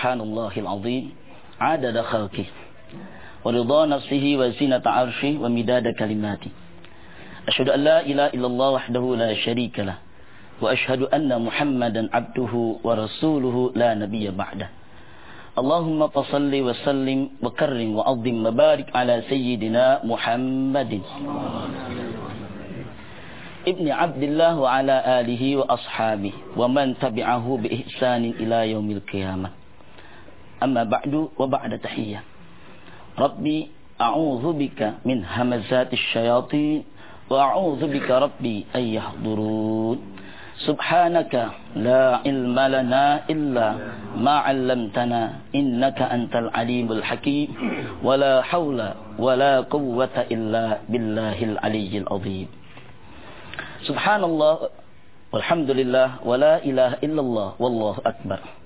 سبحان الله العظيم عدد خلقه ورضا نفسه وزينة عرشه ومداد كلماته. أشهد أن لا إله إلا الله وحده لا شريك له وأشهد أن محمدا عبده ورسوله لا نبي بعده. اللهم فصل وسلم وكرم وعظم وبارك على سيدنا محمد. ابن عبد الله وعلى آله وأصحابه ومن تبعه بإحسان إلى يوم القيامة. أما بعد وبعد تحية. ربي أعوذ بك من همزات الشياطين وأعوذ بك ربي أن يحضرون. سبحانك لا علم لنا إلا ما علمتنا إنك أنت العليم الحكيم. ولا حول ولا قوة إلا بالله العلي العظيم. Subhanallah, walhamdulillah, wala ilaha illallah, wallahu akbar.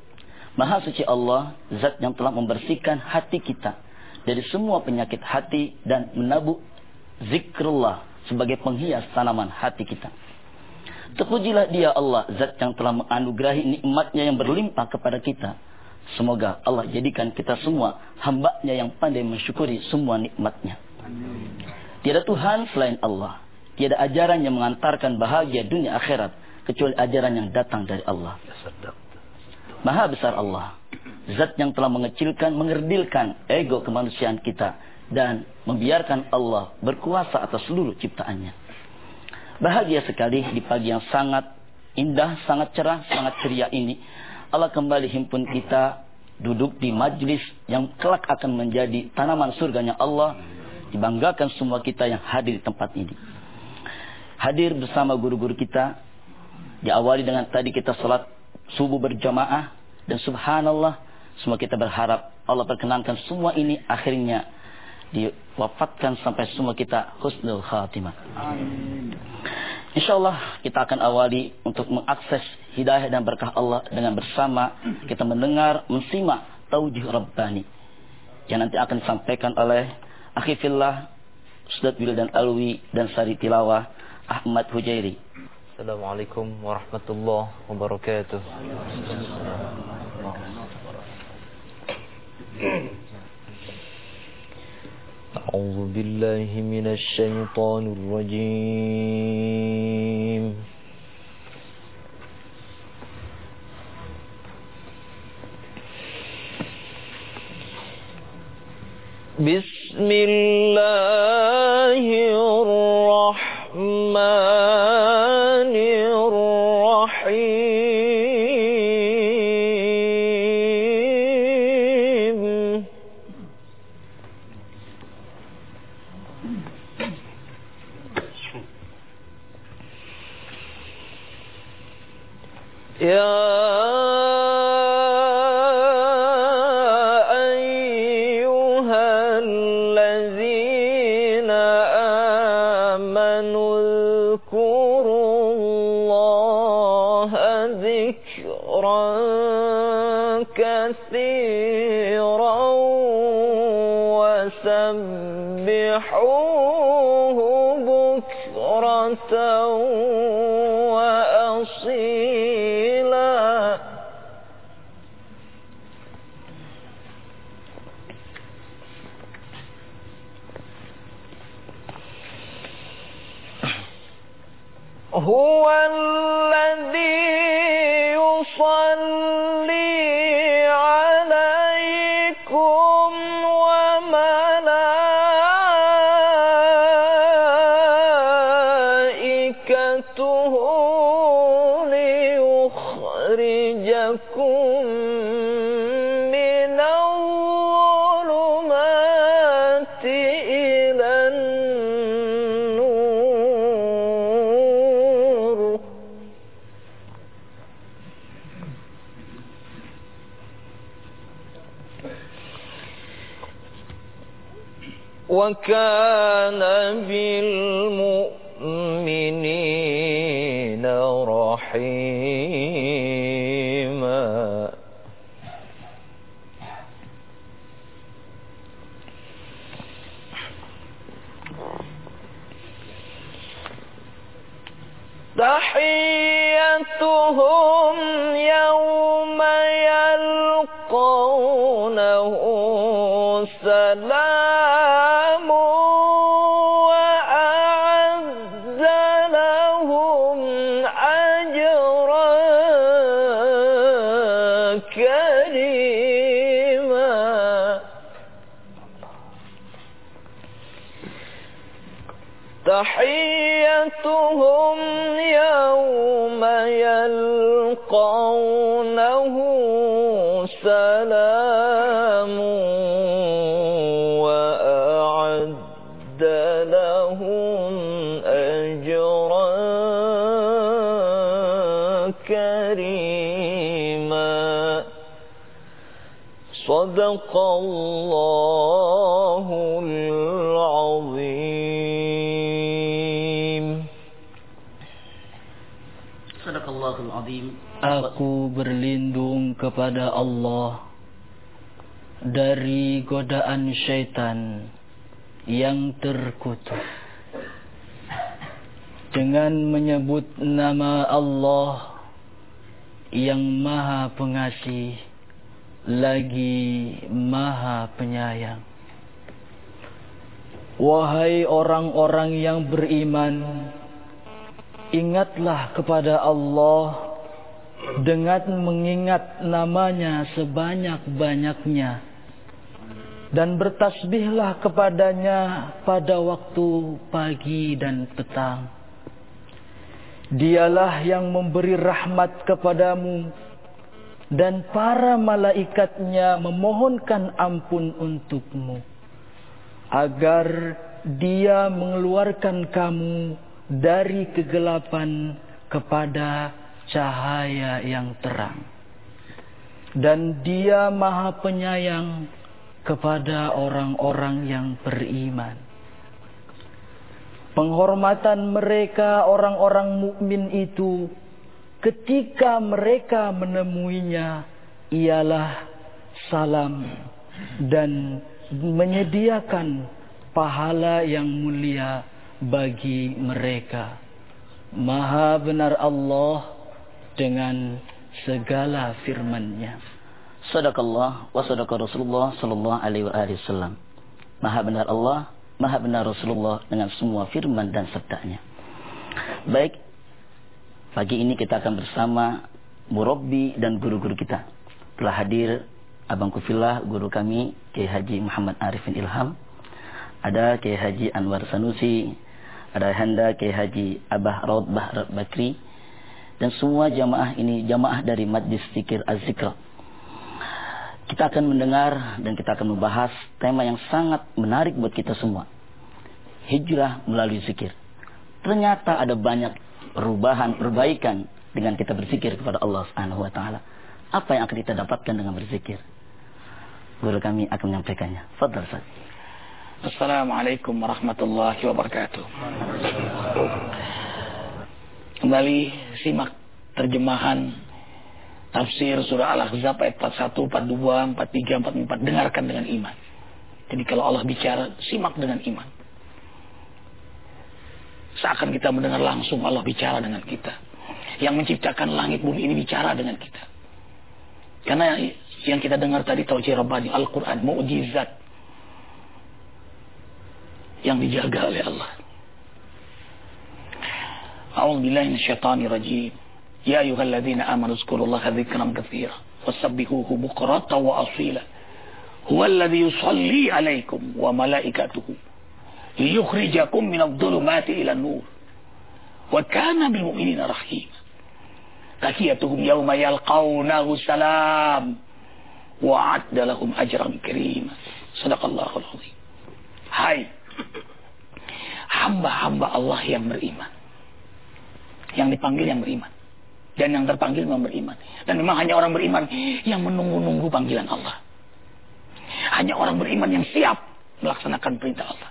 Maha suci Allah, zat yang telah membersihkan hati kita dari semua penyakit hati dan menabuk zikrullah sebagai penghias tanaman hati kita. Terpujilah dia Allah, zat yang telah menganugerahi nikmatnya yang berlimpah kepada kita. Semoga Allah jadikan kita semua hambanya yang pandai mensyukuri semua nikmatnya. Tidak Tuhan selain Allah. Tiada ajaran yang mengantarkan bahagia dunia akhirat kecuali ajaran yang datang dari Allah. Maha besar Allah. Zat yang telah mengecilkan, mengerdilkan ego kemanusiaan kita dan membiarkan Allah berkuasa atas seluruh ciptaannya. Bahagia sekali di pagi yang sangat indah, sangat cerah, sangat ceria ini. Allah kembali himpun kita duduk di majlis yang kelak akan menjadi tanaman surganya Allah. Dibanggakan semua kita yang hadir di tempat ini hadir bersama guru-guru kita. Diawali dengan tadi kita salat subuh berjamaah dan subhanallah semua kita berharap Allah perkenankan semua ini akhirnya diwafatkan sampai semua kita husnul khatimah. Insya Allah kita akan awali untuk mengakses hidayah dan berkah Allah dengan bersama kita mendengar, mensimak taujih Rabbani yang nanti akan disampaikan oleh Akhifillah, Ustadz dan Alwi dan Sari Tilawah Ahmad Hujairi. السلام عليكم ورحمة الله وبركاته. أعوذ بالله من الشيطان الرجيم. بسم الله الرحمن وأصيلا. هو الذي يصلي وكان لهم أجرا كريما صدق الله العظيم Sadaqallahul azim. Aku berlindung kepada Allah dari godaan syaitan yang terkutuk. Dengan menyebut nama Allah yang maha pengasih lagi maha penyayang. Wahai orang-orang yang beriman, ingatlah kepada Allah dengan mengingat namanya sebanyak-banyaknya dan bertasbihlah kepadanya pada waktu pagi dan petang. Dialah yang memberi rahmat kepadamu dan para malaikatnya memohonkan ampun untukmu agar dia mengeluarkan kamu dari kegelapan kepada cahaya yang terang. Dan dia maha penyayang kepada orang-orang yang beriman. Penghormatan mereka orang-orang mukmin itu ketika mereka menemuinya ialah salam dan menyediakan pahala yang mulia bagi mereka. Maha benar Allah dengan segala firman-Nya. Sadaqallah wa Rasulullah sallallahu alaihi wasallam. Maha benar Allah, maha benar Rasulullah dengan semua firman dan sabdanya. Baik, pagi ini kita akan bersama murabbi dan guru-guru kita. Telah hadir Abang Kufillah, guru kami, Kiai Haji Muhammad Arifin Ilham. Ada Kiai Haji Anwar Sanusi, ada Handa Kiai Haji Abah Raud Bahar Bakri, dan semua jamaah ini jamaah dari Majlis Zikir Az-Zikra. Kita akan mendengar dan kita akan membahas tema yang sangat menarik buat kita semua. Hijrah melalui zikir. Ternyata ada banyak perubahan, perbaikan dengan kita berzikir kepada Allah Subhanahu wa taala. Apa yang akan kita dapatkan dengan berzikir? Guru kami akan menyampaikannya. Fadhal Ustaz. Assalamualaikum warahmatullahi wabarakatuh. Kembali simak terjemahan tafsir surah Al-Ahzab ayat 41, 42, 43, 44. Dengarkan dengan iman. Jadi kalau Allah bicara, simak dengan iman. Seakan kita mendengar langsung Allah bicara dengan kita. Yang menciptakan langit bumi ini bicara dengan kita. Karena yang kita dengar tadi Tauhid Rabbani Al-Quran, mukjizat yang dijaga oleh Allah. A'udzu billahi amanu zkurullaha dzikran katsira wasabbihuhu bukratan wa asila. Huwa alladzi yusalli 'alaikum wa malaikatuhu liyukhrijakum minadh dhulumati ila nur. Wa kana bil mu'minina rahima. Tahiyatuhum yawma yalqawnahu salam wa 'adda lahum ajran karima. Sadaqallahul azim. Hai hamba-hamba Allah yang beriman. Yang dipanggil yang beriman. Dan yang terpanggil memang beriman. Dan memang hanya orang beriman yang menunggu-nunggu panggilan Allah. Hanya orang beriman yang siap melaksanakan perintah Allah.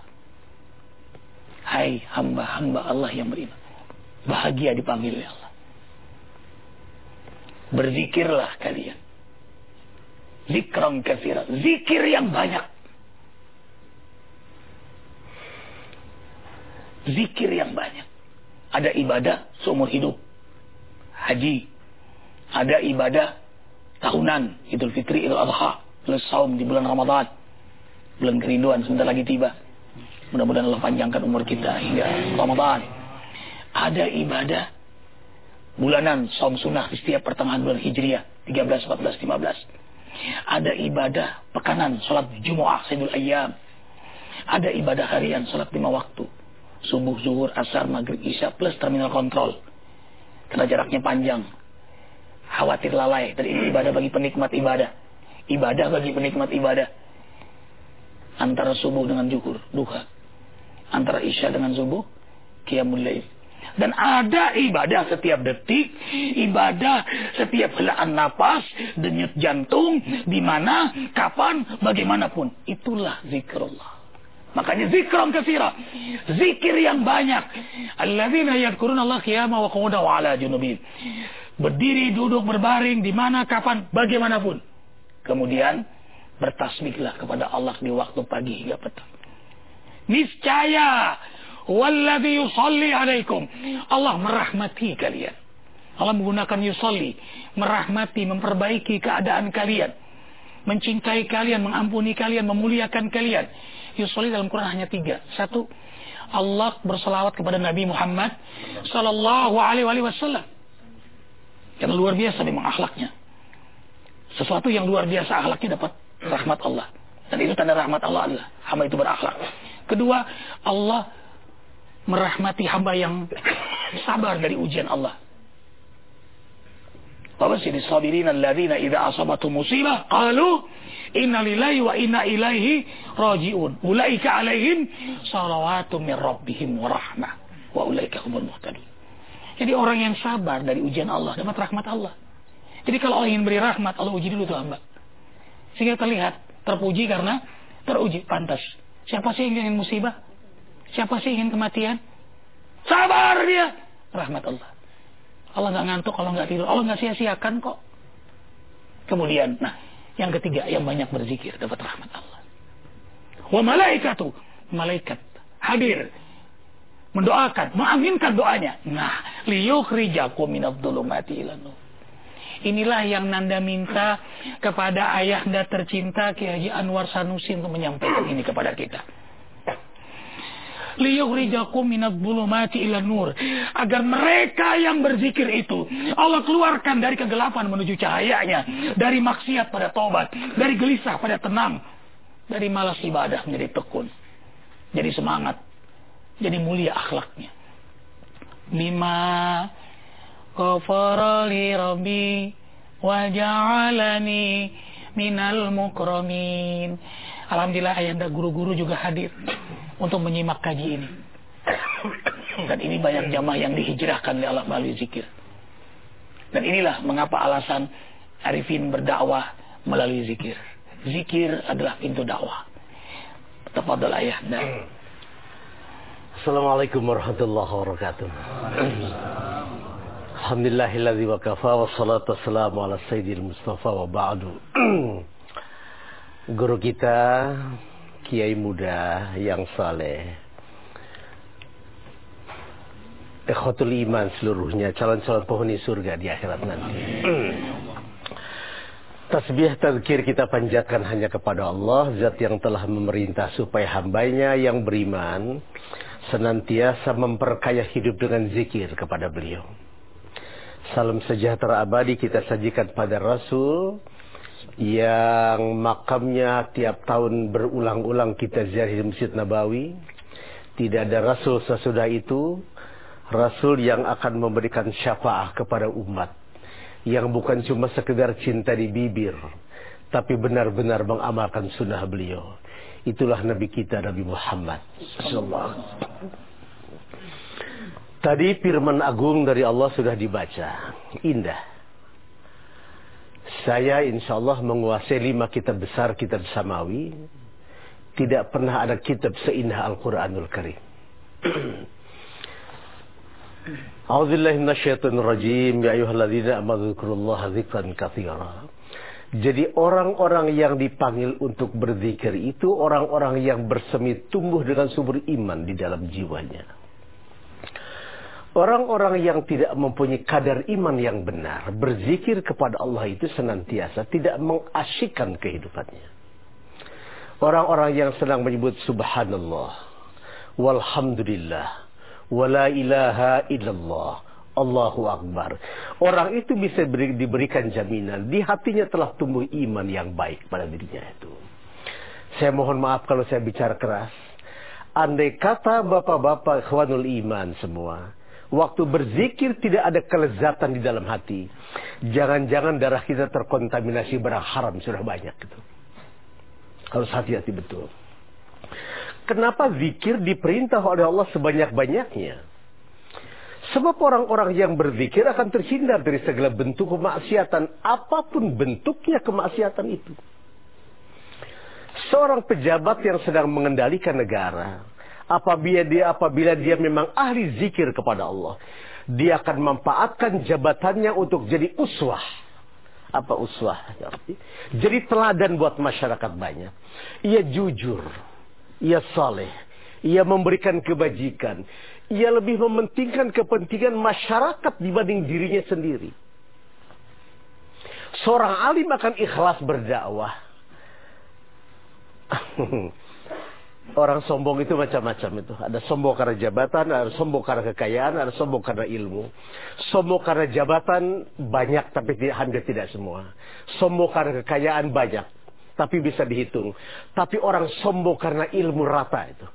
Hai hamba-hamba Allah yang beriman. Bahagia dipanggil oleh Allah. Berzikirlah kalian. Zikran kathira. Zikir yang banyak. Zikir yang banyak. Ada ibadah seumur hidup. Haji. Ada ibadah tahunan. Idul Fitri, Idul Adha. Plus saum di bulan Ramadan. Bulan kerinduan sebentar lagi tiba. Mudah-mudahan Allah panjangkan umur kita hingga Ramadan. Ada ibadah bulanan saum sunnah di setiap pertengahan bulan Hijriah 13, 14, 15. Ada ibadah pekanan salat Jumat Sayyidul Ayyam. Ada ibadah harian salat lima waktu subuh, zuhur, asar, maghrib, isya plus terminal kontrol. Karena jaraknya panjang. Khawatir lalai. Dan ini ibadah bagi penikmat ibadah. Ibadah bagi penikmat ibadah. Antara subuh dengan zuhur, duha. Antara isya dengan subuh, qiyamul. Dan ada ibadah setiap detik, ibadah setiap helaan napas, denyut jantung, di mana, kapan, bagaimanapun. Itulah zikrullah. Makanya zikran katsira. Zikir yang banyak. Alladzina yadhkuruna Allah qiyama wa qu'udan wa ala junubihim. Berdiri, duduk, berbaring di mana, kapan, bagaimanapun. Kemudian bertasbihlah kepada Allah di waktu pagi hingga petang. Niscaya walladzi yusalli alaikum. Allah merahmati kalian. Allah menggunakan yusalli, merahmati, memperbaiki keadaan kalian, mencintai kalian, mengampuni kalian, memuliakan kalian Yusoli dalam Quran hanya tiga. Satu, Allah berselawat kepada Nabi Muhammad Sallallahu Alaihi Wasallam. Karena luar biasa memang akhlaknya. Sesuatu yang luar biasa akhlaknya dapat rahmat Allah. Dan itu tanda rahmat Allah adalah hamba itu berakhlak. Kedua, Allah merahmati hamba yang sabar dari ujian Allah. Wabashir sabirin alladzina idza asabatu musibah qalu inna lillahi wa inna ilaihi rajiun. Ulaika alaihim salawatu min rabbihim wa rahmah wa ulaika humul muhtadun. Jadi orang yang sabar dari ujian Allah dapat rahmat Allah. Jadi kalau Allah ingin beri rahmat, Allah uji dulu tuh hamba. Sehingga terlihat terpuji karena teruji pantas. Siapa sih yang ingin musibah? Siapa sih yang ingin kematian? Sabar dia. Rahmat Allah. Allah nggak ngantuk, Allah nggak tidur, Allah nggak sia-siakan kok. Kemudian, nah, yang ketiga yang banyak berzikir dapat rahmat Allah. Wa malaikatu, malaikat hadir mendoakan, mengaminkan doanya. Nah, liyukhrijakum minadh-dhulumati ila. Inilah yang Nanda minta kepada ayahanda tercinta Kiai Anwar Sanusi untuk menyampaikan ini kepada kita liyukhrijakum minadh dhulumati ila nur. Agar mereka yang berzikir itu Allah keluarkan dari kegelapan menuju cahayanya. Dari maksiat pada tobat dari gelisah pada tenang dari malas ibadah menjadi tekun jadi semangat jadi mulia akhlaknya. Lima ghafara li rabbi wa ja'alani minal mukramin Alhamdulillah ayanda guru-guru juga hadir untuk menyimak kaji ini. Dan ini banyak jamaah yang dihijrahkan oleh Allah melalui zikir. Dan inilah mengapa alasan Arifin berdakwah melalui zikir. Zikir adalah pintu dakwah. Tafadhol ayah. Dan... Assalamualaikum warahmatullahi wabarakatuh. Alhamdulillahilladzi wa kafa wa salatu wassalamu ala sayyidil mustafa wa ba'du. Guru kita kiai muda yang saleh. Ekhotul iman seluruhnya calon-calon penghuni surga di akhirat nanti. Tasbih tazkir kita panjatkan hanya kepada Allah, zat yang telah memerintah supaya hambanya yang beriman senantiasa memperkaya hidup dengan zikir kepada beliau. Salam sejahtera abadi kita sajikan pada Rasul yang makamnya tiap tahun berulang-ulang kita ziarah di Masjid Nabawi. Tidak ada rasul sesudah itu, rasul yang akan memberikan syafaat kepada umat. Yang bukan cuma sekedar cinta di bibir, tapi benar-benar mengamalkan sunnah beliau. Itulah Nabi kita, Nabi Muhammad. Tadi firman agung dari Allah sudah dibaca. Indah. Saya insya Allah menguasai lima kitab besar kitab samawi. Tidak pernah ada kitab seindah Al-Quranul Karim. A'udzubillahi minasyaitonir rajim. Ya ayyuhalladzina amanu dzkurullaha dzikran katsira. Jadi orang-orang yang dipanggil untuk berzikir itu orang-orang yang bersemi tumbuh dengan subur iman di dalam jiwanya. Orang-orang yang tidak mempunyai kadar iman yang benar, berzikir kepada Allah itu senantiasa tidak mengasyikkan kehidupannya. Orang-orang yang sedang menyebut subhanallah, walhamdulillah, wala ilaha illallah, Allahu Akbar. Orang itu bisa beri, diberikan jaminan. Di hatinya telah tumbuh iman yang baik pada dirinya itu. Saya mohon maaf kalau saya bicara keras. Andai kata bapak-bapak ikhwanul iman semua. Waktu berzikir tidak ada kelezatan di dalam hati. Jangan-jangan darah kita terkontaminasi barang haram sudah banyak itu. Harus hati-hati betul. Kenapa zikir diperintah oleh Allah sebanyak-banyaknya? Sebab orang-orang yang berzikir akan terhindar dari segala bentuk kemaksiatan. Apa pun bentuknya kemaksiatan itu. Seorang pejabat yang sedang mengendalikan negara. Apabila dia, apabila dia memang ahli zikir kepada Allah. Dia akan memanfaatkan jabatannya untuk jadi uswah. Apa uswah? Jadi teladan buat masyarakat banyak. Ia jujur. Ia saleh. Ia memberikan kebajikan ia lebih mementingkan kepentingan masyarakat dibanding dirinya sendiri. Seorang alim akan ikhlas berdakwah. Orang sombong itu macam-macam itu. Ada sombong karena jabatan, ada sombong karena kekayaan, ada sombong karena ilmu. Sombong karena jabatan banyak tapi hampir tidak semua. Sombong karena kekayaan banyak tapi bisa dihitung. Tapi orang sombong karena ilmu rata itu.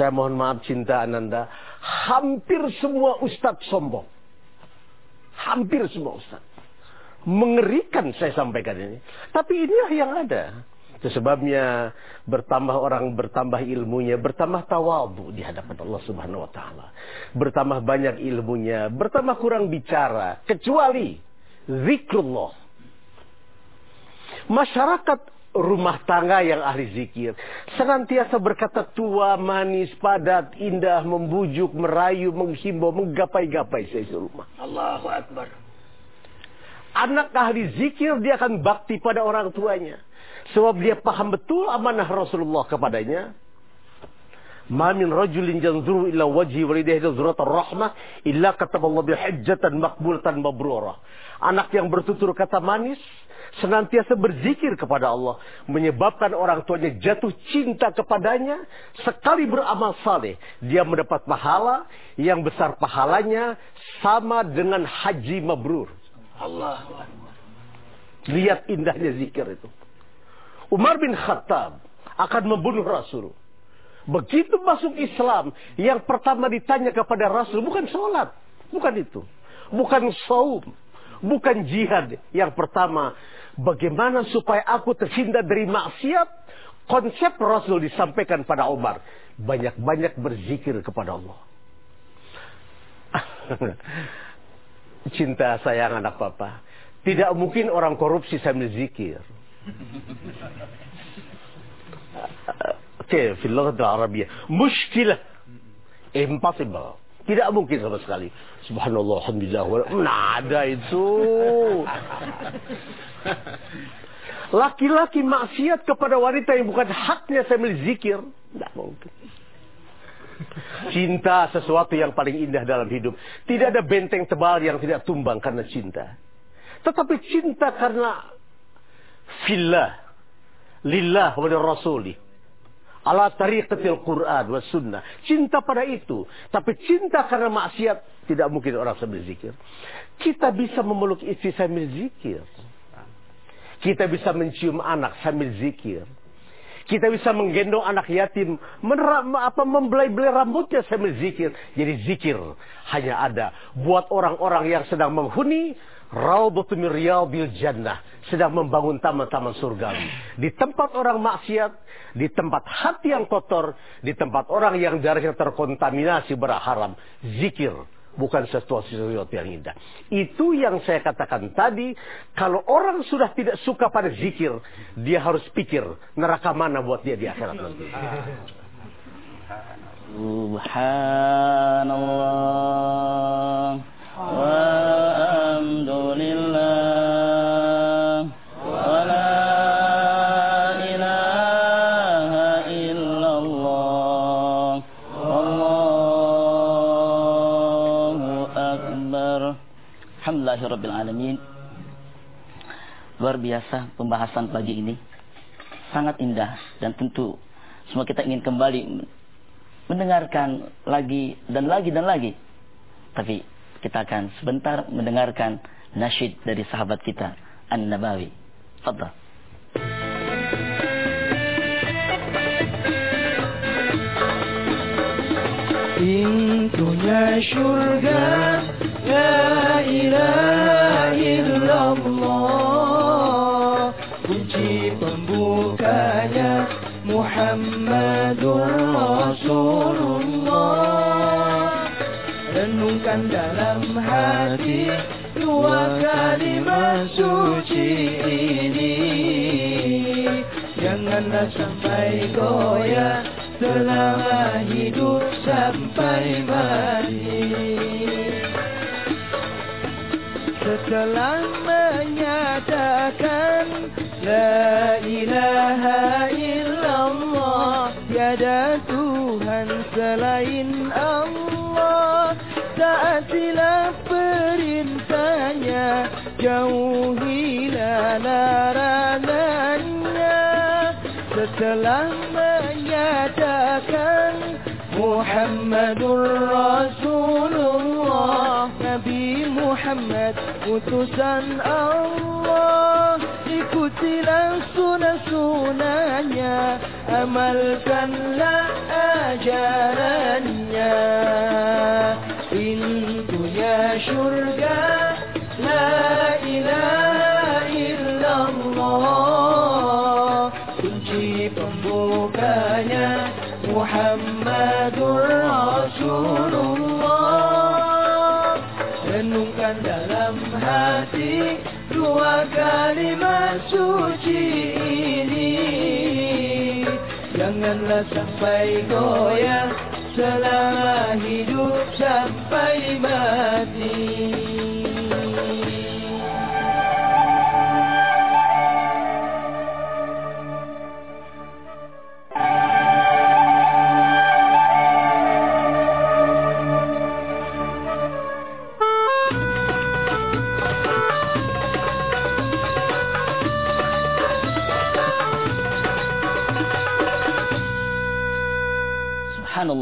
Saya mohon maaf cinta Ananda. Hampir semua ustadz sombong. Hampir semua ustadz. Mengerikan saya sampaikan ini. Tapi inilah yang ada. Itu sebabnya bertambah orang bertambah ilmunya, bertambah tawabu di hadapan Allah Subhanahu wa taala. Bertambah banyak ilmunya, bertambah kurang bicara kecuali zikrullah. Masyarakat rumah tangga yang ahli zikir. Senantiasa berkata tua, manis, padat, indah, membujuk, merayu, menghimbau, menggapai-gapai seisi rumah. Allahu Akbar. Anak ahli zikir dia akan bakti pada orang tuanya. Sebab dia paham betul amanah Rasulullah kepadanya. Ma min rajulin yanzuru illa wajhi walidayhi zuratar rahmah illa kataballahu bihajjatan maqbulatan mabrurah. Anak yang bertutur kata manis, senantiasa berzikir kepada Allah, menyebabkan orang tuanya jatuh cinta kepadanya, sekali beramal saleh, dia mendapat pahala yang besar pahalanya sama dengan haji mabrur. Allah. Lihat indahnya zikir itu. Umar bin Khattab akan membunuh Rasul. Begitu masuk Islam, yang pertama ditanya kepada Rasul bukan sholat, bukan itu, bukan saum, bukan jihad. Yang pertama, Bagaimana supaya aku terhindar dari maksiat? Konsep Rasul disampaikan pada Umar. Banyak-banyak berzikir kepada Allah. Cinta sayang anak papa. Tidak mungkin orang korupsi sambil zikir. Oke, fil Arabia. Muskilah. Impossible. Tidak mungkin sama sekali. Subhanallah, Alhamdulillah. Nah, ada itu. Laki-laki maksiat kepada wanita yang bukan haknya sambil zikir. Tidak mungkin. Cinta sesuatu yang paling indah dalam hidup. Tidak ada benteng tebal yang tidak tumbang karena cinta. Tetapi cinta karena fillah. Lillah wa rasuli. Ala tariqatil Quran wa sunnah. Cinta pada itu. Tapi cinta karena maksiat. Tidak mungkin orang sambil zikir. Kita bisa memeluk istri sambil zikir. Kita bisa mencium anak sambil zikir. Kita bisa menggendong anak yatim, meneram, apa membelai-belai rambutnya sambil zikir. Jadi zikir hanya ada buat orang-orang yang sedang menghuni Raudhatun min bil jannah, sedang membangun taman-taman surgawi. Di tempat orang maksiat, di tempat hati yang kotor, di tempat orang yang darahnya terkontaminasi berharam, zikir bukan sesuatu sesuatu yang indah. Itu yang saya katakan tadi, kalau orang sudah tidak suka pada zikir, dia harus pikir neraka mana buat dia di akhirat nanti. Subhanallah Luar biasa pembahasan pagi ini sangat indah dan tentu semua kita ingin kembali mendengarkan lagi dan lagi dan lagi. Tapi kita akan sebentar mendengarkan nasyid dari sahabat kita An-Nabawi. Fadhal. Pintunya syurga La ilaha illallah pembukanya Muhammadur Rasulullah. Renungkan dalam hati Dua kalimat suci ini. Janganlah sampai goyah Selama hidup sampai mati. Setelah menyatakan La ilaha illallah Tiada Tuhan selain Allah. Taatilah perintahnya Jauhilah larangannya. Setelah menyatakan Muhammadur Rasulullah Nabi Muhammad utusan Allah Ikutilah sunnah-sunnahnya Amalkanlah ajarannya Pintunya syurga La ilaha illallah Kunci pembukanya Muhammadur Rasulullah Renungkan dalam hati Dua kalimat suci ini. Janganlah sampai goyah Selama hidup sampai mati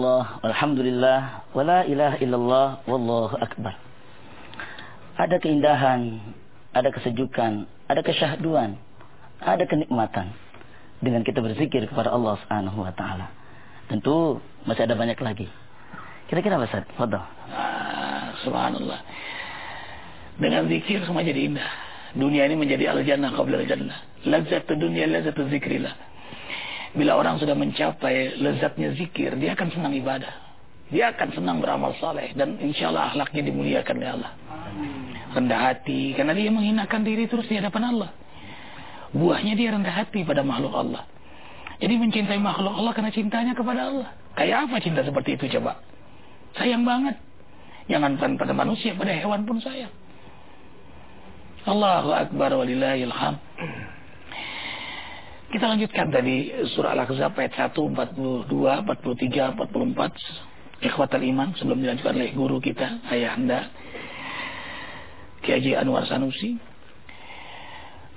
Subhanallah, Alhamdulillah, wa la ilaha illallah, wallahu akbar. Ada keindahan, ada kesejukan, ada kesyahduan, ada kenikmatan dengan kita berzikir kepada Allah Subhanahu wa taala. Tentu masih ada banyak lagi. Kira-kira apa Ustaz? Fadhal. Ah, subhanallah. Dengan zikir semua jadi indah. Dunia ini menjadi al-jannah qabla al-jannah. Lazat dunia, lazat zikrillah. Bila orang sudah mencapai lezatnya zikir, dia akan senang ibadah. Dia akan senang beramal saleh dan insya Allah akhlaknya dimuliakan oleh Allah. Rendah hati karena dia menghinakan diri terus di hadapan Allah. Buahnya dia rendah hati pada makhluk Allah. Jadi mencintai makhluk Allah karena cintanya kepada Allah. Kayak apa cinta seperti itu coba? Sayang banget. Jangan pada manusia, pada hewan pun sayang. Allahu Akbar walillahil hamd. Kita lanjutkan tadi surah Al-Ahzab ayat 1, 42, 43, 44. Ikhwatal iman sebelum dilanjutkan oleh guru kita, ayah anda. Kiai Anwar Sanusi.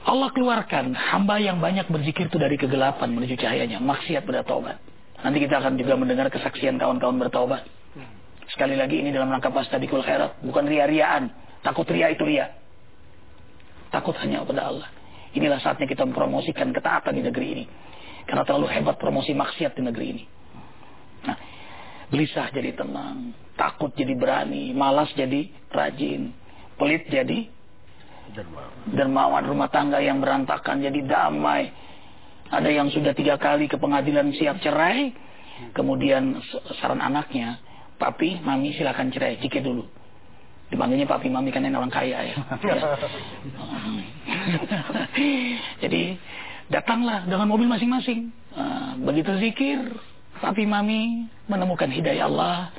Allah keluarkan hamba yang banyak berzikir itu dari kegelapan menuju cahayanya. Maksiat bertaubat. Nanti kita akan juga mendengar kesaksian kawan-kawan bertaubat. Sekali lagi ini dalam rangka pastadikul khairat. Bukan ria-riaan. Takut ria itu ria. Takut hanya kepada Allah. Inilah saatnya kita mempromosikan ketaatan di negeri ini. Karena terlalu hebat promosi maksiat di negeri ini. Nah, gelisah jadi tenang, takut jadi berani, malas jadi rajin, pelit jadi dermawan rumah tangga yang berantakan jadi damai. Ada yang sudah tiga kali ke pengadilan siap cerai, kemudian saran anaknya, papi, mami silakan cerai, jika dulu. Dipanggilnya papi mami kan orang kaya ya. Jadi datanglah dengan mobil masing-masing. Nah, begitu zikir, papi mami menemukan hidayah Allah.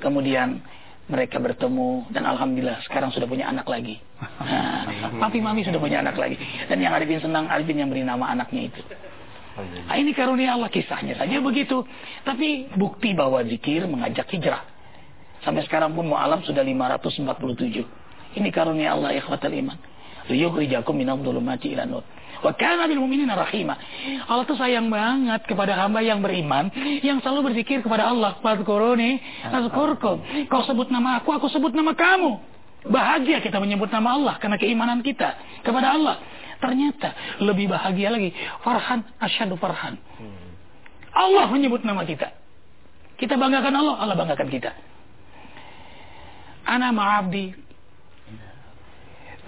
Kemudian mereka bertemu dan alhamdulillah sekarang sudah punya anak lagi. Nah, papi mami sudah punya anak lagi. Dan yang Arifin senang Arifin yang beri nama anaknya itu. Nah, ini karunia Allah kisahnya saja begitu. Tapi bukti bahwa zikir mengajak hijrah. Sampai sekarang pun mu'alam sudah 547. Ini karunia Allah ikhwatal iman. Liyukhrijakum minam dhulumati ila nur. Wa kana bil mu'minina rahima. Allah tuh sayang banget kepada hamba yang beriman yang selalu berzikir kepada Allah. Fadhkuruni azkurkum. Kau sebut nama aku, aku sebut nama kamu. Bahagia kita menyebut nama Allah karena keimanan kita kepada Allah. Ternyata lebih bahagia lagi. Farhan asyadu farhan. Allah menyebut nama kita. Kita banggakan Allah, Allah banggakan kita. Ana ma'abdi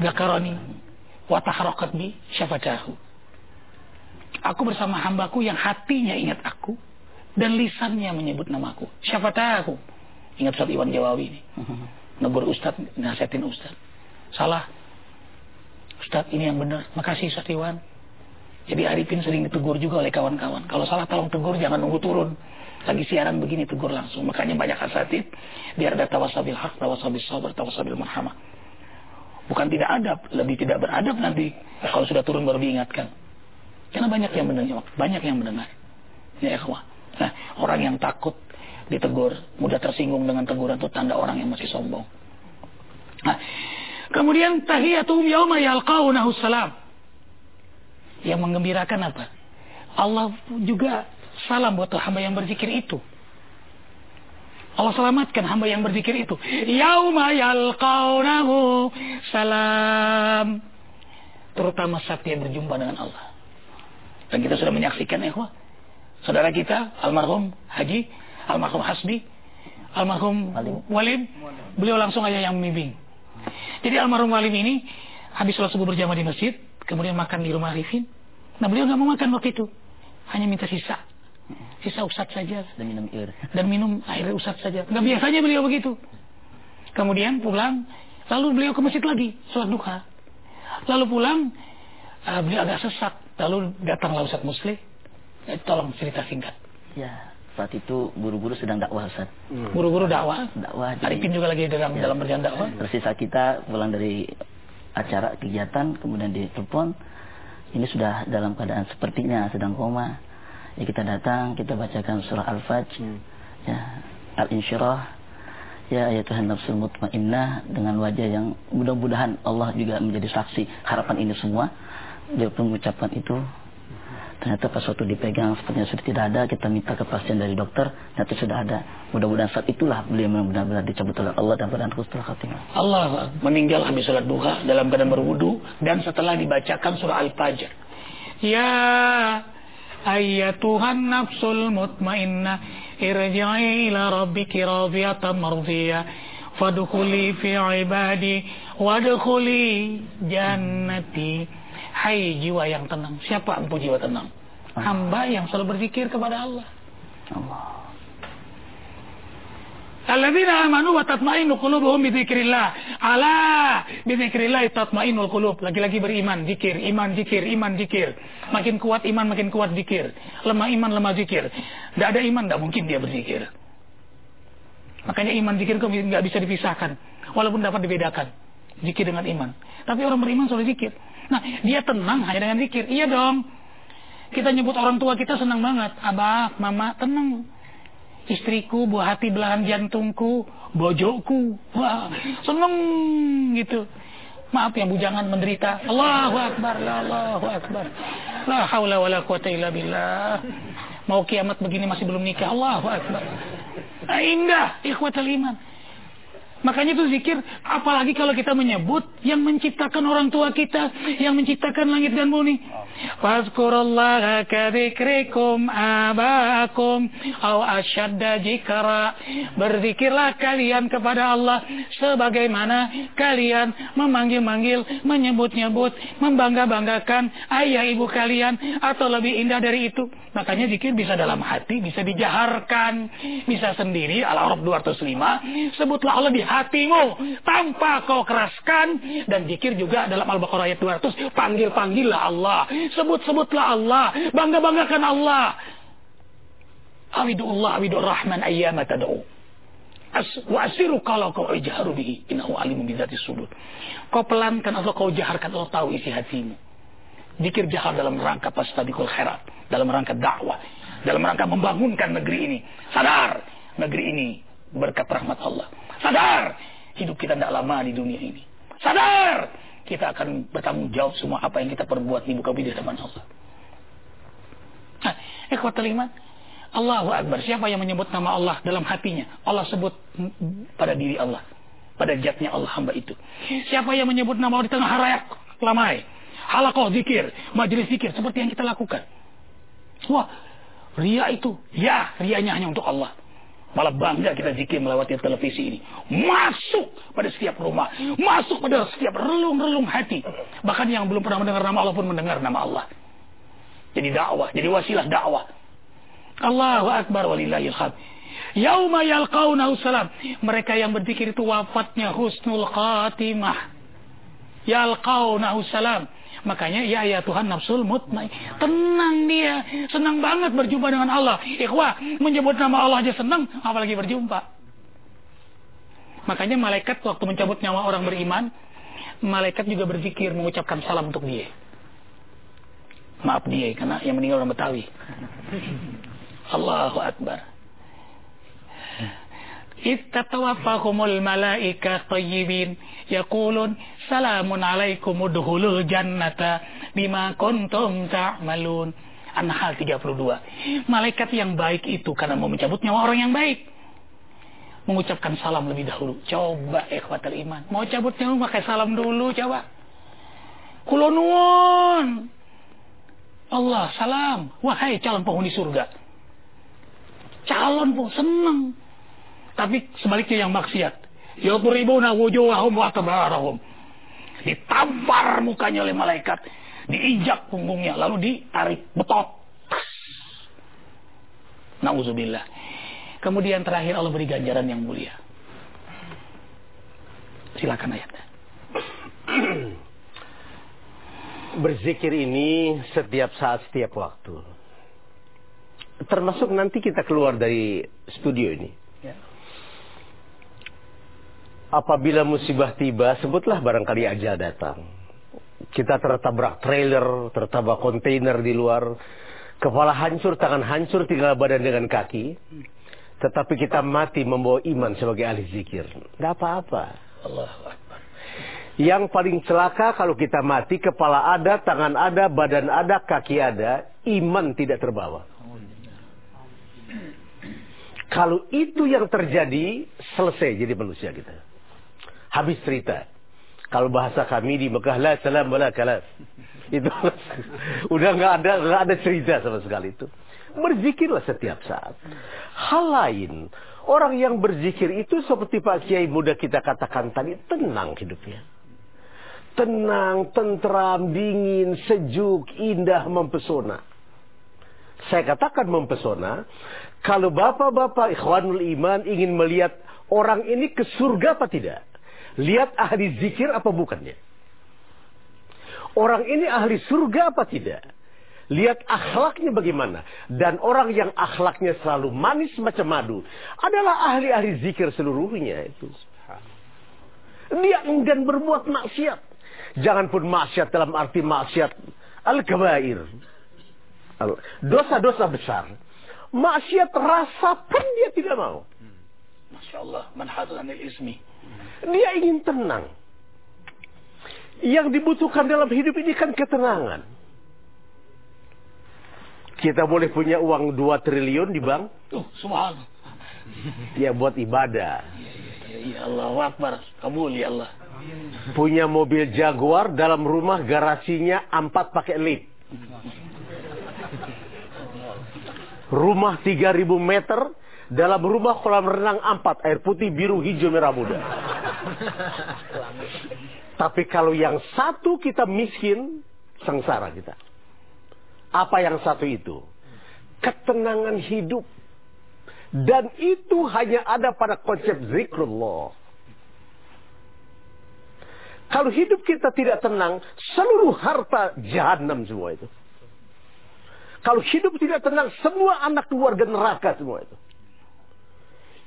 Zakarani Wataharakat bi syafatahu Aku bersama hambaku yang hatinya ingat aku Dan lisannya menyebut namaku. Syafatahu Ingat Ustaz Iwan Jawawi ini. Negur Ustaz, nasihatin Ustaz. Salah. Ustaz ini yang benar. Makasih Ustaz Iwan. Jadi Arifin sering ditegur juga oleh kawan-kawan. Kalau salah tolong tegur jangan nunggu turun lagi siaran begini tegur langsung. Makanya banyak asatid biar ada tawasabil hak, tawasabil sabar, tawasabil marhamah. Bukan tidak adab, lebih tidak beradab nanti kalau sudah turun baru diingatkan. Karena banyak yang mendengar, banyak yang mendengar. Ya ikhwah. Nah, orang yang takut ditegur, mudah tersinggung dengan teguran itu tanda orang yang masih sombong. Nah, kemudian tahiyatum yauma yalqaunahu salam. Yang menggembirakan apa? Allah juga salam buat hamba yang berzikir itu. Allah selamatkan hamba yang berzikir itu. Yauma yalqaunahu salam. Terutama saat dia berjumpa dengan Allah. Dan kita sudah menyaksikan ya, saudara kita almarhum Haji, almarhum Hasbi, almarhum Walim, beliau langsung aja yang membimbing. Jadi almarhum Walim ini habis sholat subuh berjamaah di masjid, kemudian makan di rumah Arifin. Nah beliau nggak mau makan waktu itu, hanya minta sisa sisa usat saja. Dan minum air. Dan minum air usat saja. Nggak biasanya beliau begitu. Kemudian pulang lalu beliau ke masjid lagi sholat duha. Lalu pulang uh, beliau agak sesak. Lalu datanglah Ustaz Musli. Eh, tolong cerita singkat. Ya saat itu guru-guru sedang dakwah Ustaz guru-guru dakwah. Dakwah jadi, Arifin juga lagi dalam ya, dalam berjalan dakwah. tersisa kita pulang dari acara kegiatan kemudian ditelepon. Ini sudah dalam keadaan sepertinya sedang koma ya kita datang kita bacakan surah al-fajr. Hmm. ya al-insyirah. Ya ya Tuhan nafsul mutmainnah. Dengan wajah yang mudah-mudahan Allah juga menjadi saksi harapan ini semua. Dia pun mengucapkan itu. Ternyata pas waktu dipegang sepertinya sudah tidak ada. Kita minta kepastian dari dokter. Ternyata sudah ada. Mudah-mudahan saat itulah beliau benar-benar dicabut oleh Allah dan pada husnul khatimah Allah meninggal habis sholat duha dalam keadaan berwudu dan setelah dibacakan surah al-fajr. Ya ayatuhan nafsul mutmainna irja'i ila rabbiki radiyatan mardiyah fadkhuli fi ibadi wadkhuli jannati hai jiwa yang tenang. Siapa empu jiwa tenang? hamba yang selalu berzikir kepada Allah. Allah Alladzina amanu wa tatma'innu qulubuhum dzikrillah. Ala dzikrillah tatma'innul qulub. Lagi-lagi beriman, zikir, iman, zikir, iman, zikir. Makin kuat iman, makin kuat zikir. Lemah iman, lemah zikir. Tidak ada iman, tidak mungkin dia berzikir. Makanya iman zikir kok nggak bisa dipisahkan. Walaupun dapat dibedakan. Zikir dengan iman. Tapi orang beriman selalu zikir. Nah, dia tenang hanya dengan zikir. Iya dong. Kita nyebut orang tua kita senang banget. Abah, mama, tenang istriku, buah hati belahan jantungku, bojoku. Wah, seneng gitu. Maaf yang bujangan menderita. Allahu Akbar, Allahu Akbar. La haula wala quwata illa billah. Mau kiamat begini masih belum nikah. Allahu Akbar. Indah, ikhwatal iman. Makanya itu zikir, apalagi kalau kita menyebut yang menciptakan orang tua kita, yang menciptakan langit dan bumi. Fazkurullaha kadzikrikum abakum aw asyadda jikara. Berzikirlah kalian kepada Allah sebagaimana kalian memanggil-manggil, menyebut-nyebut, membangga-banggakan ayah ibu kalian atau lebih indah dari itu. Makanya zikir bisa dalam hati, bisa dijaharkan, bisa sendiri. Al-Arab 205, sebutlah Allah di hatimu tanpa kau keraskan dan zikir juga dalam Al-Baqarah ayat 200. Panggil-panggillah Allah. Sebut-sebutlah Allah. Bangga-banggakan Allah. Awidullah awidur rahman ayyama tad'u. Wa asiru kalau kau ijharu bihi innahu alimun bidzati sudur. Kau pelankan atau kau jaharkan Allah tahu isi hatimu. Zikir jahar dalam rangka pastabiqul khairat, dalam rangka dakwah, dalam rangka membangunkan negeri ini. Sadar, negeri ini berkat rahmat Allah. Sadar, hidup kita tidak lama di dunia ini. Sadar, kita akan bertanggung jawab semua apa yang kita perbuat di muka bumi di hadapan Allah. Nah, ikhwatul iman, Allahu Akbar. Siapa yang menyebut nama Allah dalam hatinya? Allah sebut pada diri Allah. Pada jatnya Allah hamba itu. Siapa yang menyebut nama Allah di tengah harayak lamai? Halakoh zikir, majelis zikir. Seperti yang kita lakukan. Wah, ria itu. Ya, rianya hanya untuk Allah. Malah bangga kita zikir melewati televisi ini. Masuk pada setiap rumah. Masuk pada setiap relung-relung hati. Bahkan yang belum pernah mendengar nama Allah pun mendengar nama Allah. Jadi dakwah. Jadi wasilah dakwah. Allahu Akbar walillahil hamd. Yauma yalqaunahu salam. Mereka yang berzikir itu wafatnya husnul khatimah. Yalqaunahu salam. Makanya ya ya Tuhan nafsul mutmain. Tenang dia. Senang banget berjumpa dengan Allah. Ikhwah, menyebut nama Allah aja senang, apalagi berjumpa. Makanya malaikat waktu mencabut nyawa orang beriman, malaikat juga berzikir mengucapkan salam untuk dia. Maaf dia, karena yang meninggal orang Betawi. Allahu Akbar. Ittatawaffahumul malaika tayyibin yaqulun salamun alaikum udhulul jannata bima kuntum ta'malun. An-Nahl 32. Malaikat yang baik itu karena mau mencabut nyawa orang yang baik. Mengucapkan salam lebih dahulu. Coba ikhwatal iman. Mau cabut nyawa pakai salam dulu coba. Kulonuan. Allah salam. Wahai calon penghuni surga. Calon pun senang tapi sebaliknya yang maksiat. Yadribuna wujuhahum wa tabarahum. Ditampar mukanya oleh malaikat. Diinjak punggungnya. Lalu ditarik betot. Nauzubillah. Kemudian terakhir Allah beri ganjaran yang mulia. Silakan ayatnya. Berzikir ini setiap saat, setiap waktu. Termasuk nanti kita keluar dari studio ini. Apabila musibah tiba, sebutlah barangkali ajal datang. Kita tertabrak trailer, tertabrak kontainer di luar. Kepala hancur, tangan hancur, tinggal badan dengan kaki. Tetapi kita mati membawa iman sebagai ahli zikir. Tidak apa-apa. Akbar. Yang paling celaka kalau kita mati, kepala ada, tangan ada, badan ada, kaki ada, iman tidak terbawa. Kalau itu yang terjadi, selesai jadi manusia kita. Habis cerita. Kalau bahasa kami di Mekah, la salam wala kalam. Itu udah nggak ada nggak ada cerita sama sekali itu. Berzikirlah setiap saat. Hal lain, orang yang berzikir itu seperti Pak Kiai muda kita katakan tadi, tenang hidupnya. Tenang, tentram, dingin, sejuk, indah, mempesona. Saya katakan mempesona, kalau bapak-bapak ikhwanul iman ingin melihat orang ini ke surga apa tidak? Lihat ahli zikir apa bukannya? Orang ini ahli surga apa tidak? Lihat akhlaknya bagaimana. Dan orang yang akhlaknya selalu manis macam madu. Adalah ahli-ahli zikir seluruhnya itu. Dia enggan berbuat maksiat. Jangan pun maksiat dalam arti maksiat al-kabair. Dosa-dosa besar. Maksiat rasa pun dia tidak mau. Masya Allah. Man anil ismi. Dia ingin tenang. Yang dibutuhkan dalam hidup ini kan ketenangan. Kita boleh punya uang 2 triliun di bank. Tuh, subhanallah. Ya buat ibadah. Ya, ya Allah Akbar. Kabul ya Allah. Punya mobil Jaguar dalam rumah garasinya empat pakai lift. Rumah 3000 meter dalam rumah kolam renang empat air putih biru hijau merah muda. Tapi kalau yang satu kita miskin, sengsara kita. Apa yang satu itu? Ketenangan hidup. Dan itu hanya ada pada konsep zikrullah. Kalau hidup kita tidak tenang, seluruh harta jahanam semua itu. Kalau hidup tidak tenang, semua anak keluarga neraka semua itu.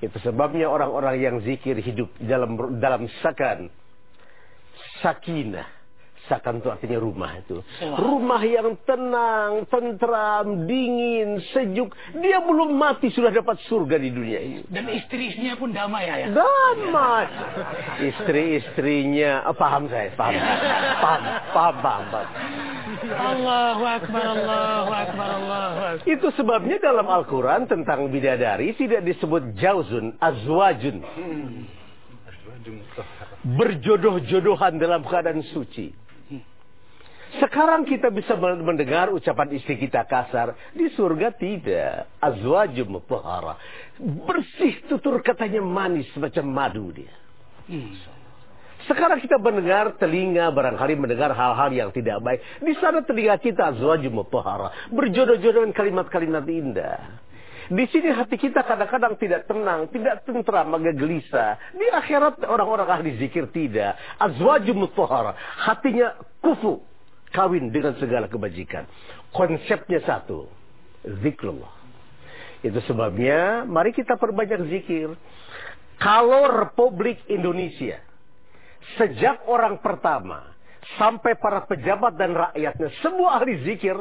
Itu sebabnya orang-orang yang zikir hidup dalam dalam sakan. Sakinah. Sakan itu artinya rumah itu. Rumah yang tenang, tentram, dingin, sejuk. Dia belum mati sudah dapat surga di dunia ini. Dan istri-istrinya pun damai ya. Damai. Istri-istrinya, oh, paham saya, paham. Paham, paham, paham, paham. Allahu Akbar, Allahu Akbar, Allahu Akbar. Itu sebabnya dalam Al-Quran tentang bidadari tidak disebut jauzun, azwajun. Berjodoh-jodohan dalam keadaan suci. Sekarang kita bisa mendengar ucapan istri kita kasar. Di surga tidak. Azwajum mutahara. Bersih tutur katanya manis macam madu dia. Sekarang kita mendengar telinga barangkali mendengar hal-hal yang tidak baik. Di sana telinga kita azwajum mutahara. Berjodoh-jodoh dengan kalimat-kalimat indah. Di sini hati kita kadang-kadang tidak tenang, tidak tentram, agak gelisah. Di akhirat orang-orang ahli zikir tidak. Azwajum mutahara. Hatinya kufu kawin dengan segala kebajikan. Konsepnya satu, zikrullah. Itu sebabnya mari kita perbanyak zikir. Kalau Republik Indonesia sejak orang pertama sampai para pejabat dan rakyatnya semua ahli zikir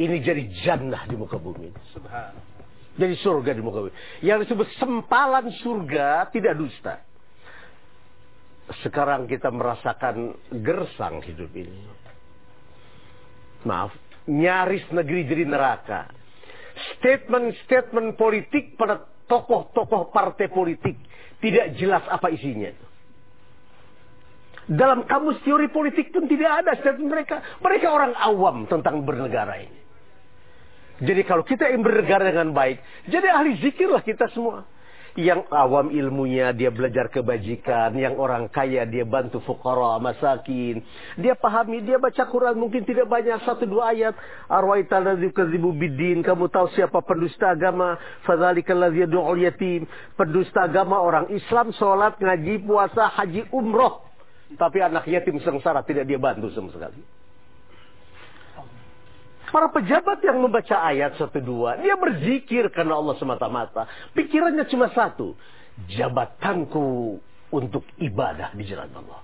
ini jadi jannah di muka bumi. Jadi surga di muka bumi. Yang disebut sempalan surga tidak dusta. Sekarang kita merasakan gersang hidup ini maaf, nyaris negeri jadi neraka. Statement-statement politik pada tokoh-tokoh partai politik tidak jelas apa isinya. Dalam kamus teori politik pun tidak ada statement mereka. Mereka orang awam tentang bernegara ini. Jadi kalau kita ingin bernegara dengan baik, jadi ahli zikirlah kita semua yang awam ilmunya dia belajar kebajikan, yang orang kaya dia bantu fukara, masakin. Dia pahami, dia baca Quran mungkin tidak banyak satu dua ayat. Arwaita ladzi bidin, kamu tahu siapa pendusta agama? Fadzalikal ladzi yad'ul yatim. Pendusta agama orang Islam salat, ngaji, puasa, haji, umroh. Tapi anak yatim sengsara tidak dia bantu sama sekali. Para pejabat yang membaca ayat satu dua, dia berzikir karena Allah semata-mata. Pikirannya cuma satu, jabatanku untuk ibadah di jalan Allah.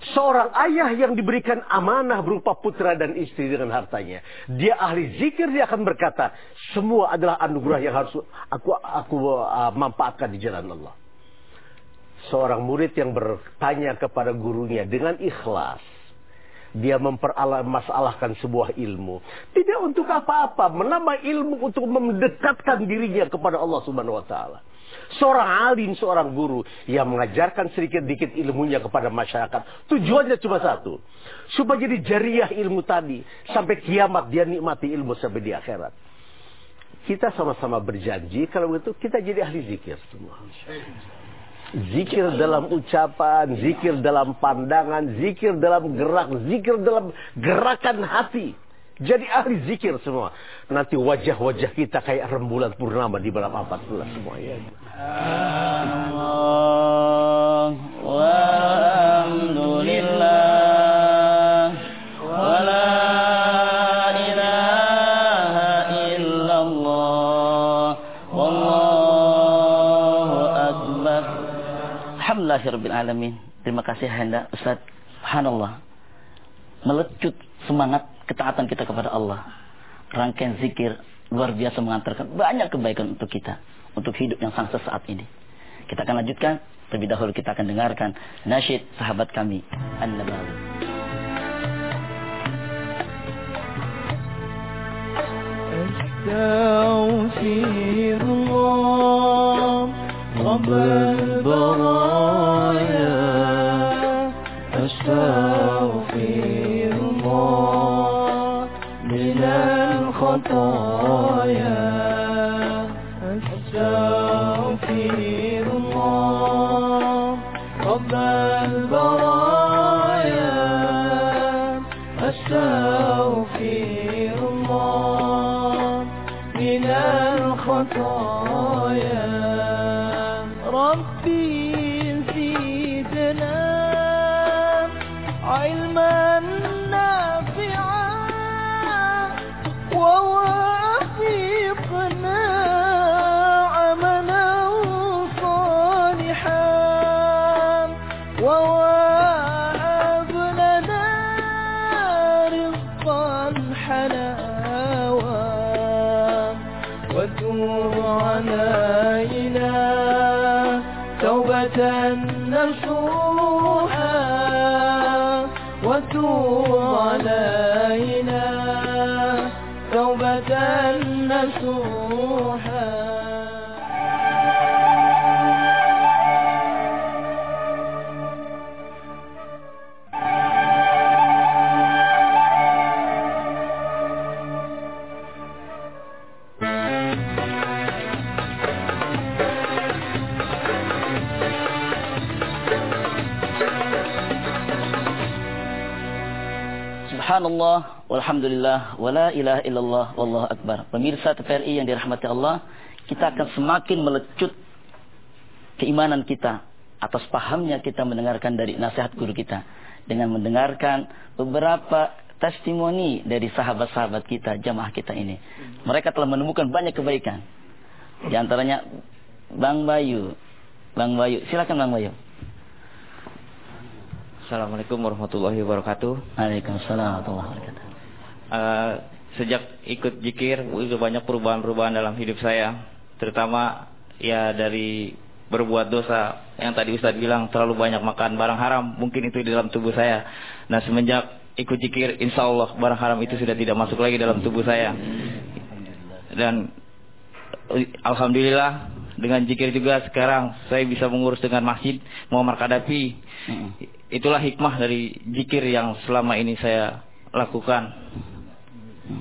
Seorang ayah yang diberikan amanah berupa putra dan istri dengan hartanya. Dia ahli zikir, dia akan berkata, semua adalah anugerah yang harus aku aku uh, manfaatkan di jalan Allah. Seorang murid yang bertanya kepada gurunya dengan ikhlas dia mempermasalahkan sebuah ilmu. Tidak untuk apa-apa, menambah ilmu untuk mendekatkan dirinya kepada Allah Subhanahu wa taala. Seorang alim, seorang guru yang mengajarkan sedikit-dikit ilmunya kepada masyarakat. Tujuannya cuma satu. Supaya jadi jariah ilmu tadi. Sampai kiamat dia nikmati ilmu sampai di akhirat. Kita sama-sama berjanji kalau begitu kita jadi ahli zikir semua. Zikir dalam ucapan, zikir dalam pandangan, zikir dalam gerak, zikir dalam gerakan hati. Jadi ahli zikir semua. Nanti wajah-wajah kita kayak rembulan purnama di malam 14 semuanya. Allah, walhamdulillah, Alhamdulillahirabbil alamin. Terima kasih Handa Ustaz. Subhanallah. Melecut semangat ketaatan kita kepada Allah. Rangkaian zikir luar biasa mengantarkan banyak kebaikan untuk kita. Untuk hidup yang sang sesaat ini. Kita akan lanjutkan. Terlebih dahulu kita akan dengarkan nasyid sahabat kami. An-Nabawi. أستغفر الله رب البرايا أستغفر الله من الخطايا. Subhanallah, walhamdulillah, wala ilaha illallah, wallahu akbar. Pemirsa TVRI yang dirahmati Allah, kita akan semakin melecut keimanan kita atas pahamnya kita mendengarkan dari nasihat guru kita dengan mendengarkan beberapa testimoni dari sahabat-sahabat kita, jamaah kita ini. Mereka telah menemukan banyak kebaikan. Di antaranya Bang Bayu. Bang Bayu, silakan Bang Bayu. Assalamualaikum warahmatullahi wabarakatuh. Waalaikumsalam warahmatullahi wabarakatuh. Eh, sejak ikut jikir, itu banyak perubahan-perubahan dalam hidup saya. Terutama ya dari berbuat dosa. Yang tadi Ustadz bilang terlalu banyak makan barang haram. Mungkin itu di dalam tubuh saya. Nah semenjak ikut jikir, insya Allah barang haram itu sudah tidak masuk lagi dalam tubuh saya. Dan Alhamdulillah dengan jikir juga sekarang saya bisa mengurus dengan masjid Muhammad Kadapi. Itulah hikmah dari jikir yang selama ini saya lakukan.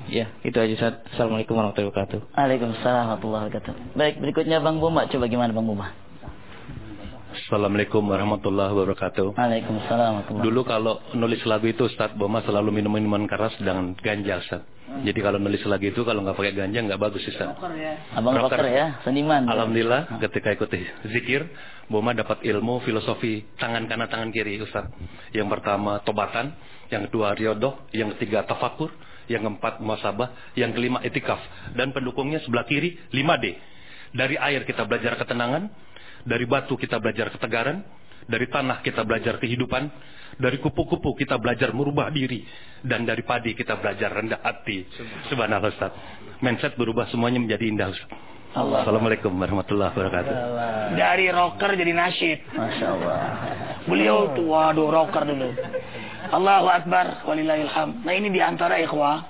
Ya, itu aja Ustaz. Assalamualaikum warahmatullahi wabarakatuh. Waalaikumsalam warahmatullahi wabarakatuh. Baik, berikutnya Bang Buma. Coba gimana Bang Buma? Assalamualaikum warahmatullahi wabarakatuh. Waalaikumsalam warahmatullahi Dulu kalau nulis lagu itu Ustaz Boma selalu minum minuman keras dengan ganja Ustaz. Jadi kalau nulis lagu itu kalau nggak pakai ganja nggak bagus Ustaz. Abang rocker, ya, seniman. Alhamdulillah ketika ikuti zikir Boma dapat ilmu filosofi tangan kanan tangan kiri Ustaz. Yang pertama tobatan, yang kedua riodoh, yang ketiga tafakur, yang keempat muasabah, yang kelima etikaf dan pendukungnya sebelah kiri 5D. Dari air kita belajar ketenangan, dari batu kita belajar ketegaran, dari tanah kita belajar kehidupan, dari kupu-kupu kita belajar merubah diri, dan dari padi kita belajar rendah hati. Subhanallah Ustaz. Mindset berubah semuanya menjadi indah Ustaz. Assalamualaikum warahmatullahi wabarakatuh. Dari rocker jadi nasyid. Masya Allah. Beliau tuh waduh rocker dulu. Allahu Akbar walillahilham. Nah ini di antara ikhwah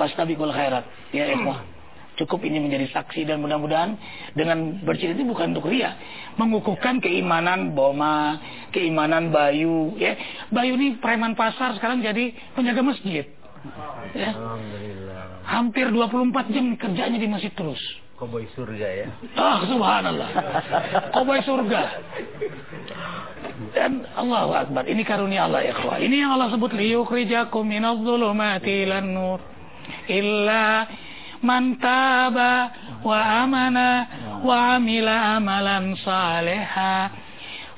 fastabiqul khairat. Ya ikhwah. Cukup ini menjadi saksi dan mudah-mudahan dengan bercerita itu bukan untuk ria. Mengukuhkan keimanan Boma, keimanan Bayu. Ya. Bayu ini preman pasar sekarang jadi penjaga masjid. Ya. Hampir 24 jam kerjanya di masjid terus. Koboi surga ya. Ah, subhanallah. Koboi surga. Dan Allahu Akbar. Ini karunia Allah ya. Ini yang Allah sebut liyukhrijakum minadh dhulumati ilan nur. Illa man taba wa amana wa amila amalan saleha.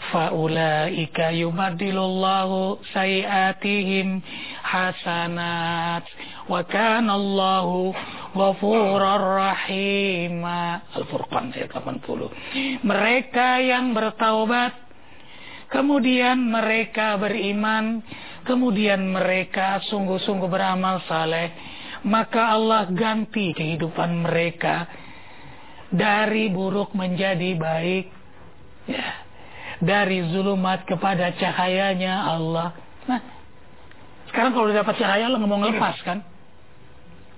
Faulaika yubaddilullahu sayiatihim hasanat wa kana Allahu ghafurar rahim. Al-Furqan ayat 80. Mereka yang bertaubat kemudian mereka beriman, kemudian mereka sungguh-sungguh beramal saleh, maka Allah ganti kehidupan mereka dari buruk menjadi baik. Ya dari zulumat kepada cahayanya Allah. Nah, sekarang kalau udah dapat cahaya lo nggak mau ngelepas kan?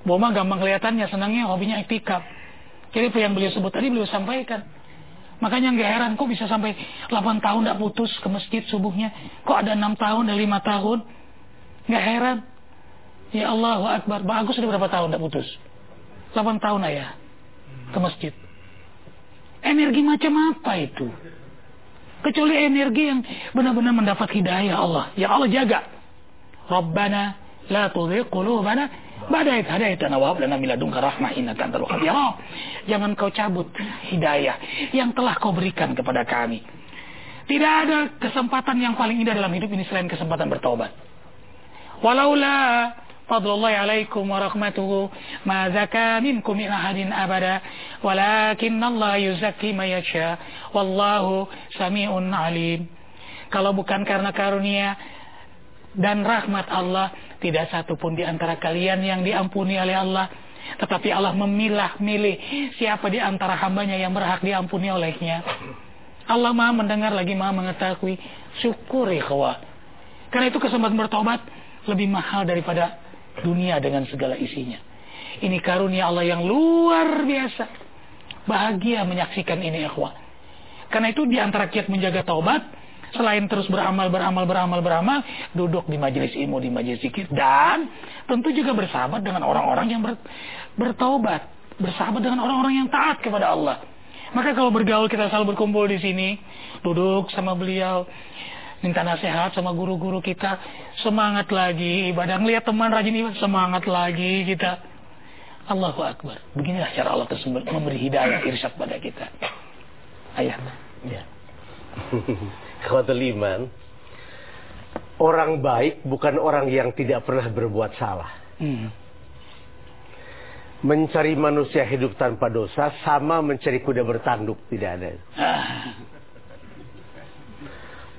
Boma gampang kelihatannya, senangnya hobinya iktikaf. Jadi apa yang beliau sebut tadi beliau sampaikan. Makanya nggak heran kok bisa sampai 8 tahun tidak putus ke masjid subuhnya. Kok ada 6 tahun, ada 5 tahun. Nggak heran. Ya Allahu Akbar. Bang Agus sudah berapa tahun tidak putus? 8 tahun ayah ke masjid. Energi macam apa itu? Kecuali energi yang benar-benar mendapat hidayah Allah. Ya Allah jaga. Rabbana la tudhi qulubana ba'da id hadaitana wa hab lana min ladunka rahmah innaka antal wahhab. Ya Allah, jangan kau cabut hidayah yang telah kau berikan kepada kami. Tidak ada kesempatan yang paling indah dalam hidup ini selain kesempatan bertobat. Walaula fadlullahi alaikum wa rahmatuhu ma zaka minkum min ahadin abada walakin Allah yuzakki ma yasha wallahu samiun alim. Kalau bukan karena karunia dan rahmat Allah, tidak satu pun di antara kalian yang diampuni oleh Allah. Tetapi Allah memilah milih siapa di antara hambanya yang berhak diampuni olehnya. Allah maha mendengar lagi maha mengetahui. Syukuri kawa. Karena itu kesempatan bertobat lebih mahal daripada dunia dengan segala isinya. Ini karunia Allah yang luar biasa. Bahagia menyaksikan ini ikhwah. Karena itu di antara kiat menjaga taubat, selain terus beramal, beramal, beramal, beramal, duduk di majelis ilmu, di majelis zikir, dan tentu juga bersahabat dengan orang-orang yang ber, bertaubat, bersahabat dengan orang-orang yang taat kepada Allah. Maka kalau bergaul kita selalu berkumpul di sini, duduk sama beliau, minta nasihat sama guru-guru kita, semangat lagi ibadah, ngelihat teman rajin ibadah, semangat lagi kita. Allahu Akbar. Beginilah cara Allah tersebut memberi hidayah irsyad pada kita. Ayah. Ya. Khawatul iman, orang baik bukan orang yang tidak pernah berbuat salah. Hmm. Mencari manusia hidup tanpa dosa sama mencari kuda bertanduk, tidak ada. Ah.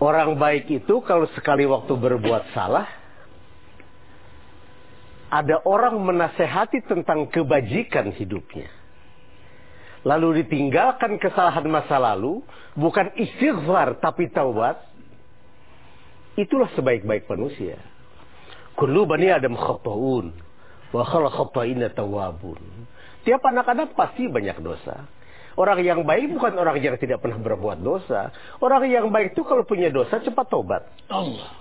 Orang baik itu kalau sekali waktu berbuat salah, ada orang menasehati tentang kebajikan hidupnya. Lalu ditinggalkan kesalahan masa lalu, bukan istighfar tapi taubat. Itulah sebaik-baik manusia. Kullu bani Adam khata'un, wa khala khata'ina tawabun. Tiap anak-anak pasti banyak dosa. Orang yang baik bukan orang yang tidak pernah berbuat dosa. Orang yang baik itu kalau punya dosa cepat tobat. Allah.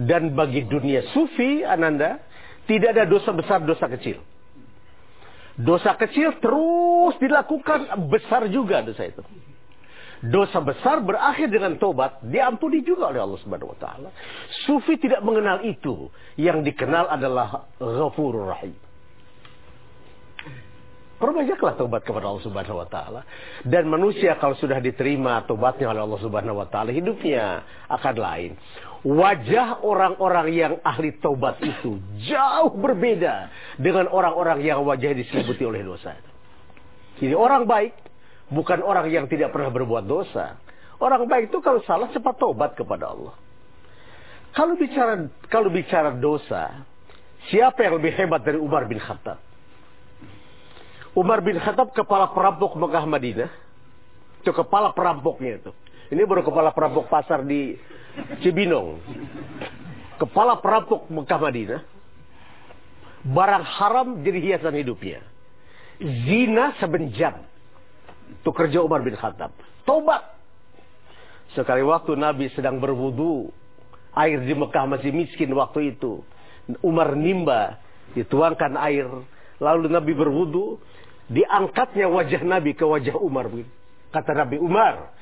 Dan bagi dunia sufi, Ananda, tidak ada dosa besar, dosa kecil. Dosa kecil terus dilakukan, besar juga dosa itu. Dosa besar berakhir dengan tobat, diampuni juga oleh Allah Subhanahu wa taala. Sufi tidak mengenal itu. Yang dikenal adalah Ghafurur Rahim. Perbanyaklah tobat kepada Allah Subhanahu wa taala. Dan manusia kalau sudah diterima tobatnya oleh Allah Subhanahu wa taala, hidupnya akan lain. Wajah orang-orang yang ahli tobat itu jauh berbeda dengan orang-orang yang wajahnya diselimuti oleh dosa. Jadi orang baik bukan orang yang tidak pernah berbuat dosa. Orang baik itu kalau salah cepat tobat kepada Allah. Kalau bicara kalau bicara dosa, siapa yang lebih hebat dari Umar bin Khattab? Umar bin Khattab kepala perampok Mekah Madinah. Itu kepala perampoknya itu. Ini baru kepala perampok pasar di Cibinong. Kepala perampok Mekah Madinah. Barang haram jadi hiasan hidupnya. Zina sebenjam. Itu kerja Umar bin Khattab. Tobat. Sekali waktu Nabi sedang berwudu. Air di Mekah masih miskin waktu itu. Umar nimba. Dituangkan air. Lalu Nabi berwudu diangkatnya wajah Nabi ke wajah Umar. Kata Nabi Umar,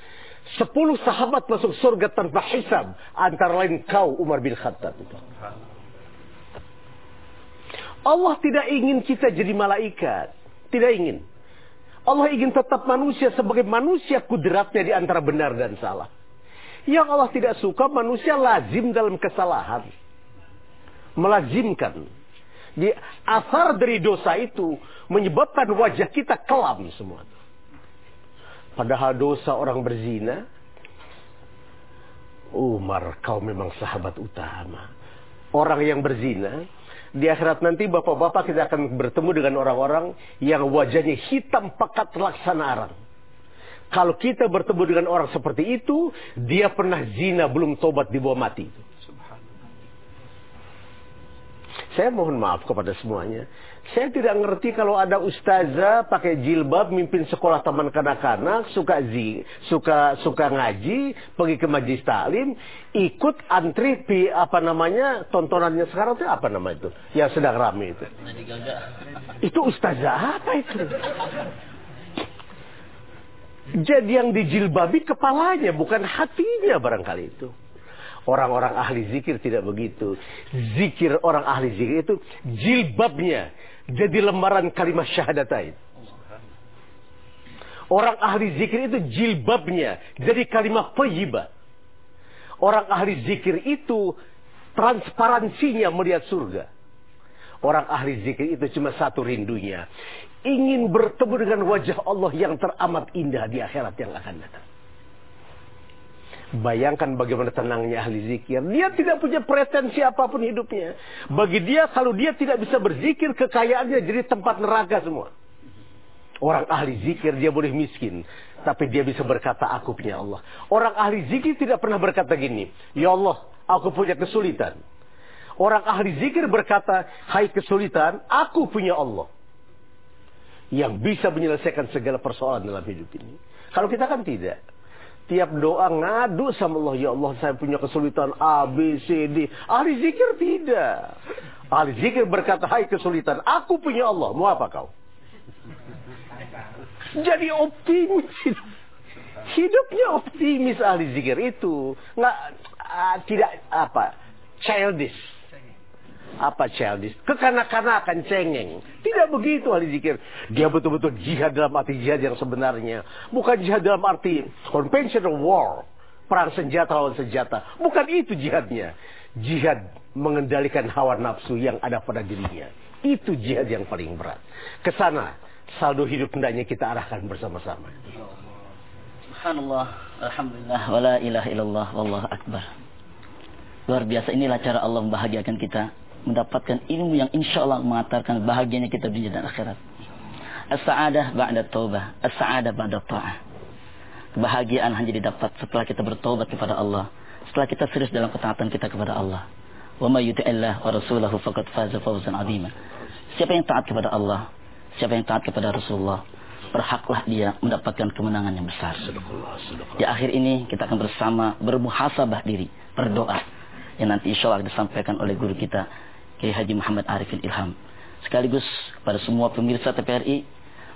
sepuluh sahabat masuk surga tanpa hisab. Antara lain kau Umar bin Khattab. Allah tidak ingin kita jadi malaikat. Tidak ingin. Allah ingin tetap manusia sebagai manusia kudratnya di antara benar dan salah. Yang Allah tidak suka manusia lazim dalam kesalahan. Melazimkan. Di asar dari dosa itu menyebabkan wajah kita kelam semua. Padahal dosa orang berzina, Umar kau memang sahabat utama. Orang yang berzina, di akhirat nanti bapak-bapak kita akan bertemu dengan orang-orang yang wajahnya hitam pekat laksana arang. Kalau kita bertemu dengan orang seperti itu, dia pernah zina belum tobat di bawah mati. Saya mohon maaf kepada semuanya. Saya tidak ngerti kalau ada ustazah pakai jilbab mimpin sekolah taman kanak-kanak, suka zi, suka suka ngaji, pergi ke majlis taklim, ikut antri pi apa namanya tontonannya sekarang itu apa nama itu? Yang sedang rame itu. Itu ustazah apa itu? Jadi yang dijilbabi kepalanya bukan hatinya barangkali itu. Orang-orang ahli zikir tidak begitu. Zikir orang ahli zikir itu jilbabnya jadi lembaran kalimat syahadatain. Orang ahli zikir itu jilbabnya jadi kalimat penyibah. Orang ahli zikir itu transparansinya melihat surga. Orang ahli zikir itu cuma satu rindunya. Ingin bertemu dengan wajah Allah yang teramat indah di akhirat yang akan datang. Bayangkan bagaimana tenangnya ahli zikir. Dia tidak punya pretensi apa pun hidupnya. Bagi dia kalau dia tidak bisa berzikir kekayaannya jadi tempat neraka semua. Orang ahli zikir dia boleh miskin. Tapi dia bisa berkata aku punya Allah. Orang ahli zikir tidak pernah berkata gini. Ya Allah aku punya kesulitan. Orang ahli zikir berkata hai kesulitan aku punya Allah. Yang bisa menyelesaikan segala persoalan dalam hidup ini. Kalau kita kan tidak tiap doa ngadu sama Allah. Ya Allah saya punya kesulitan A, B, C, D. Ahli zikir tidak. Ahli zikir berkata, hai kesulitan. Aku punya Allah. Mau apa kau? Jadi optimis. Hidupnya optimis ahli zikir itu. Nggak, uh, tidak apa, childish apa childish, kekanak-kanakan cengeng. Tidak begitu ahli zikir. Dia betul-betul jihad dalam arti jihad yang sebenarnya. Bukan jihad dalam arti conventional war. Perang senjata lawan senjata. Bukan itu jihadnya. Jihad mengendalikan hawa nafsu yang ada pada dirinya. Itu jihad yang paling berat. Ke sana saldo hidup hendaknya kita arahkan bersama-sama. Subhanallah, Alhamdulillah, wala ilaha illallah, wallahu akbar. Luar biasa inilah cara Allah membahagiakan kita mendapatkan ilmu yang insya Allah mengantarkan bahagianya kita dunia dan akhirat. As-sa'adah ba'da taubah, as-sa'adah ba'da ta'ah. Kebahagiaan hanya didapat setelah kita bertobat kepada Allah, setelah kita serius dalam ketaatan kita kepada Allah. Wa may yuti'illah wa rasulahu faqad faza fawzan 'azima. Siapa yang taat kepada Allah, siapa yang taat kepada Rasulullah, berhaklah dia mendapatkan kemenangan yang besar. Di akhir ini kita akan bersama bermuhasabah diri, berdoa yang nanti insya Allah disampaikan oleh guru kita Kiai Haji Muhammad Arifin Ilham. Sekaligus kepada semua pemirsa TPRI,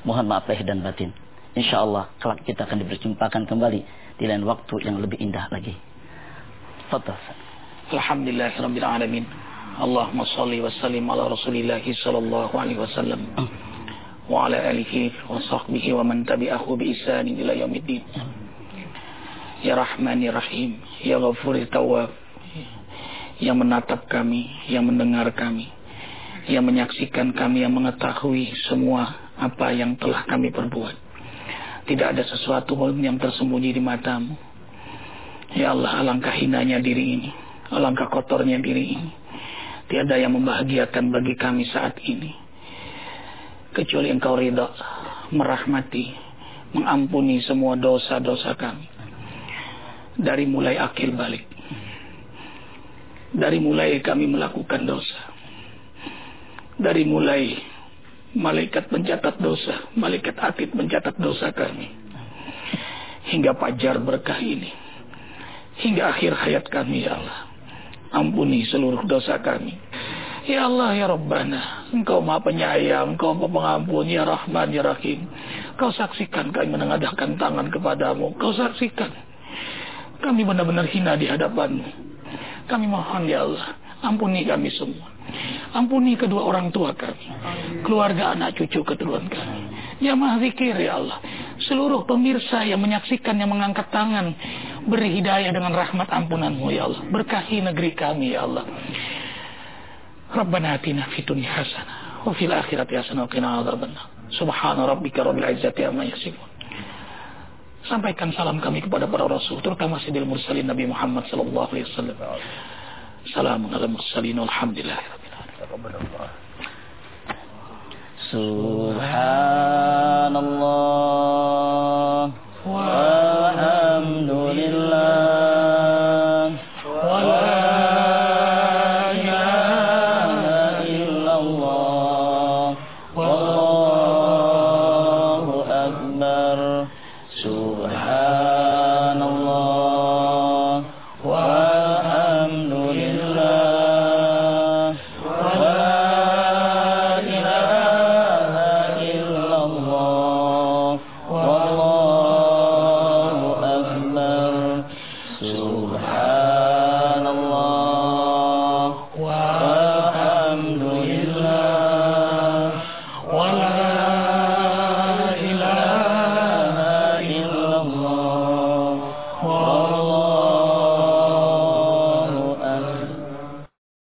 mohon maaf lahir dan batin. Insya Allah kelak kita akan diperjumpakan kembali di lain waktu yang lebih indah lagi. Fadal. Alhamdulillah Rabbil Alamin. Allahumma salli wa sallim ala Rasulillah sallallahu alaihi wasallam. Wa ala alihi wa sahbihi wa man tabi'ahu bi ihsanin ila yaumiddin. Ya Rahman ya Rahim, ya Ghafur ya yang menatap kami, yang mendengar kami, yang menyaksikan kami, yang mengetahui semua apa yang telah kami perbuat. Tidak ada sesuatu yang tersembunyi di matamu. Ya Allah, alangkah hinanya diri ini. Alangkah kotornya diri ini. Tiada yang membahagiakan bagi kami saat ini. Kecuali engkau ridha, merahmati, mengampuni semua dosa-dosa kami. Dari mulai akhir balik dari mulai kami melakukan dosa. Dari mulai malaikat mencatat dosa, malaikat atid mencatat dosa kami. Hingga pajar berkah ini. Hingga akhir hayat kami ya Allah. Ampuni seluruh dosa kami. Ya Allah ya Rabbana, Engkau maha penyayang, Engkau maha pengampun, ya Rahman, ya Rahim. Kau saksikan kami menengadahkan tangan kepadamu. Kau saksikan. Kami benar-benar hina di hadapanmu. Kami mohon ya Allah, ampuni kami semua. Ampuni kedua orang tua kami. Keluarga anak cucu keturunan kami. Ya Maha Zikir ya Allah. Seluruh pemirsa yang menyaksikan, yang mengangkat tangan. Beri hidayah dengan rahmat ampunanmu ya Allah. Berkahi negeri kami ya Allah. Rabbana atina fid hasanah wa fil akhirati hasanah wa qina rabbika rabbil amma yasifun. Sampaikan salam kami kepada para rasul, terutama Sayyidil Mursalin Nabi Muhammad sallallahu alaihi wasallam. Salamun ala mursalin alhamdulillah. Subhanallah wa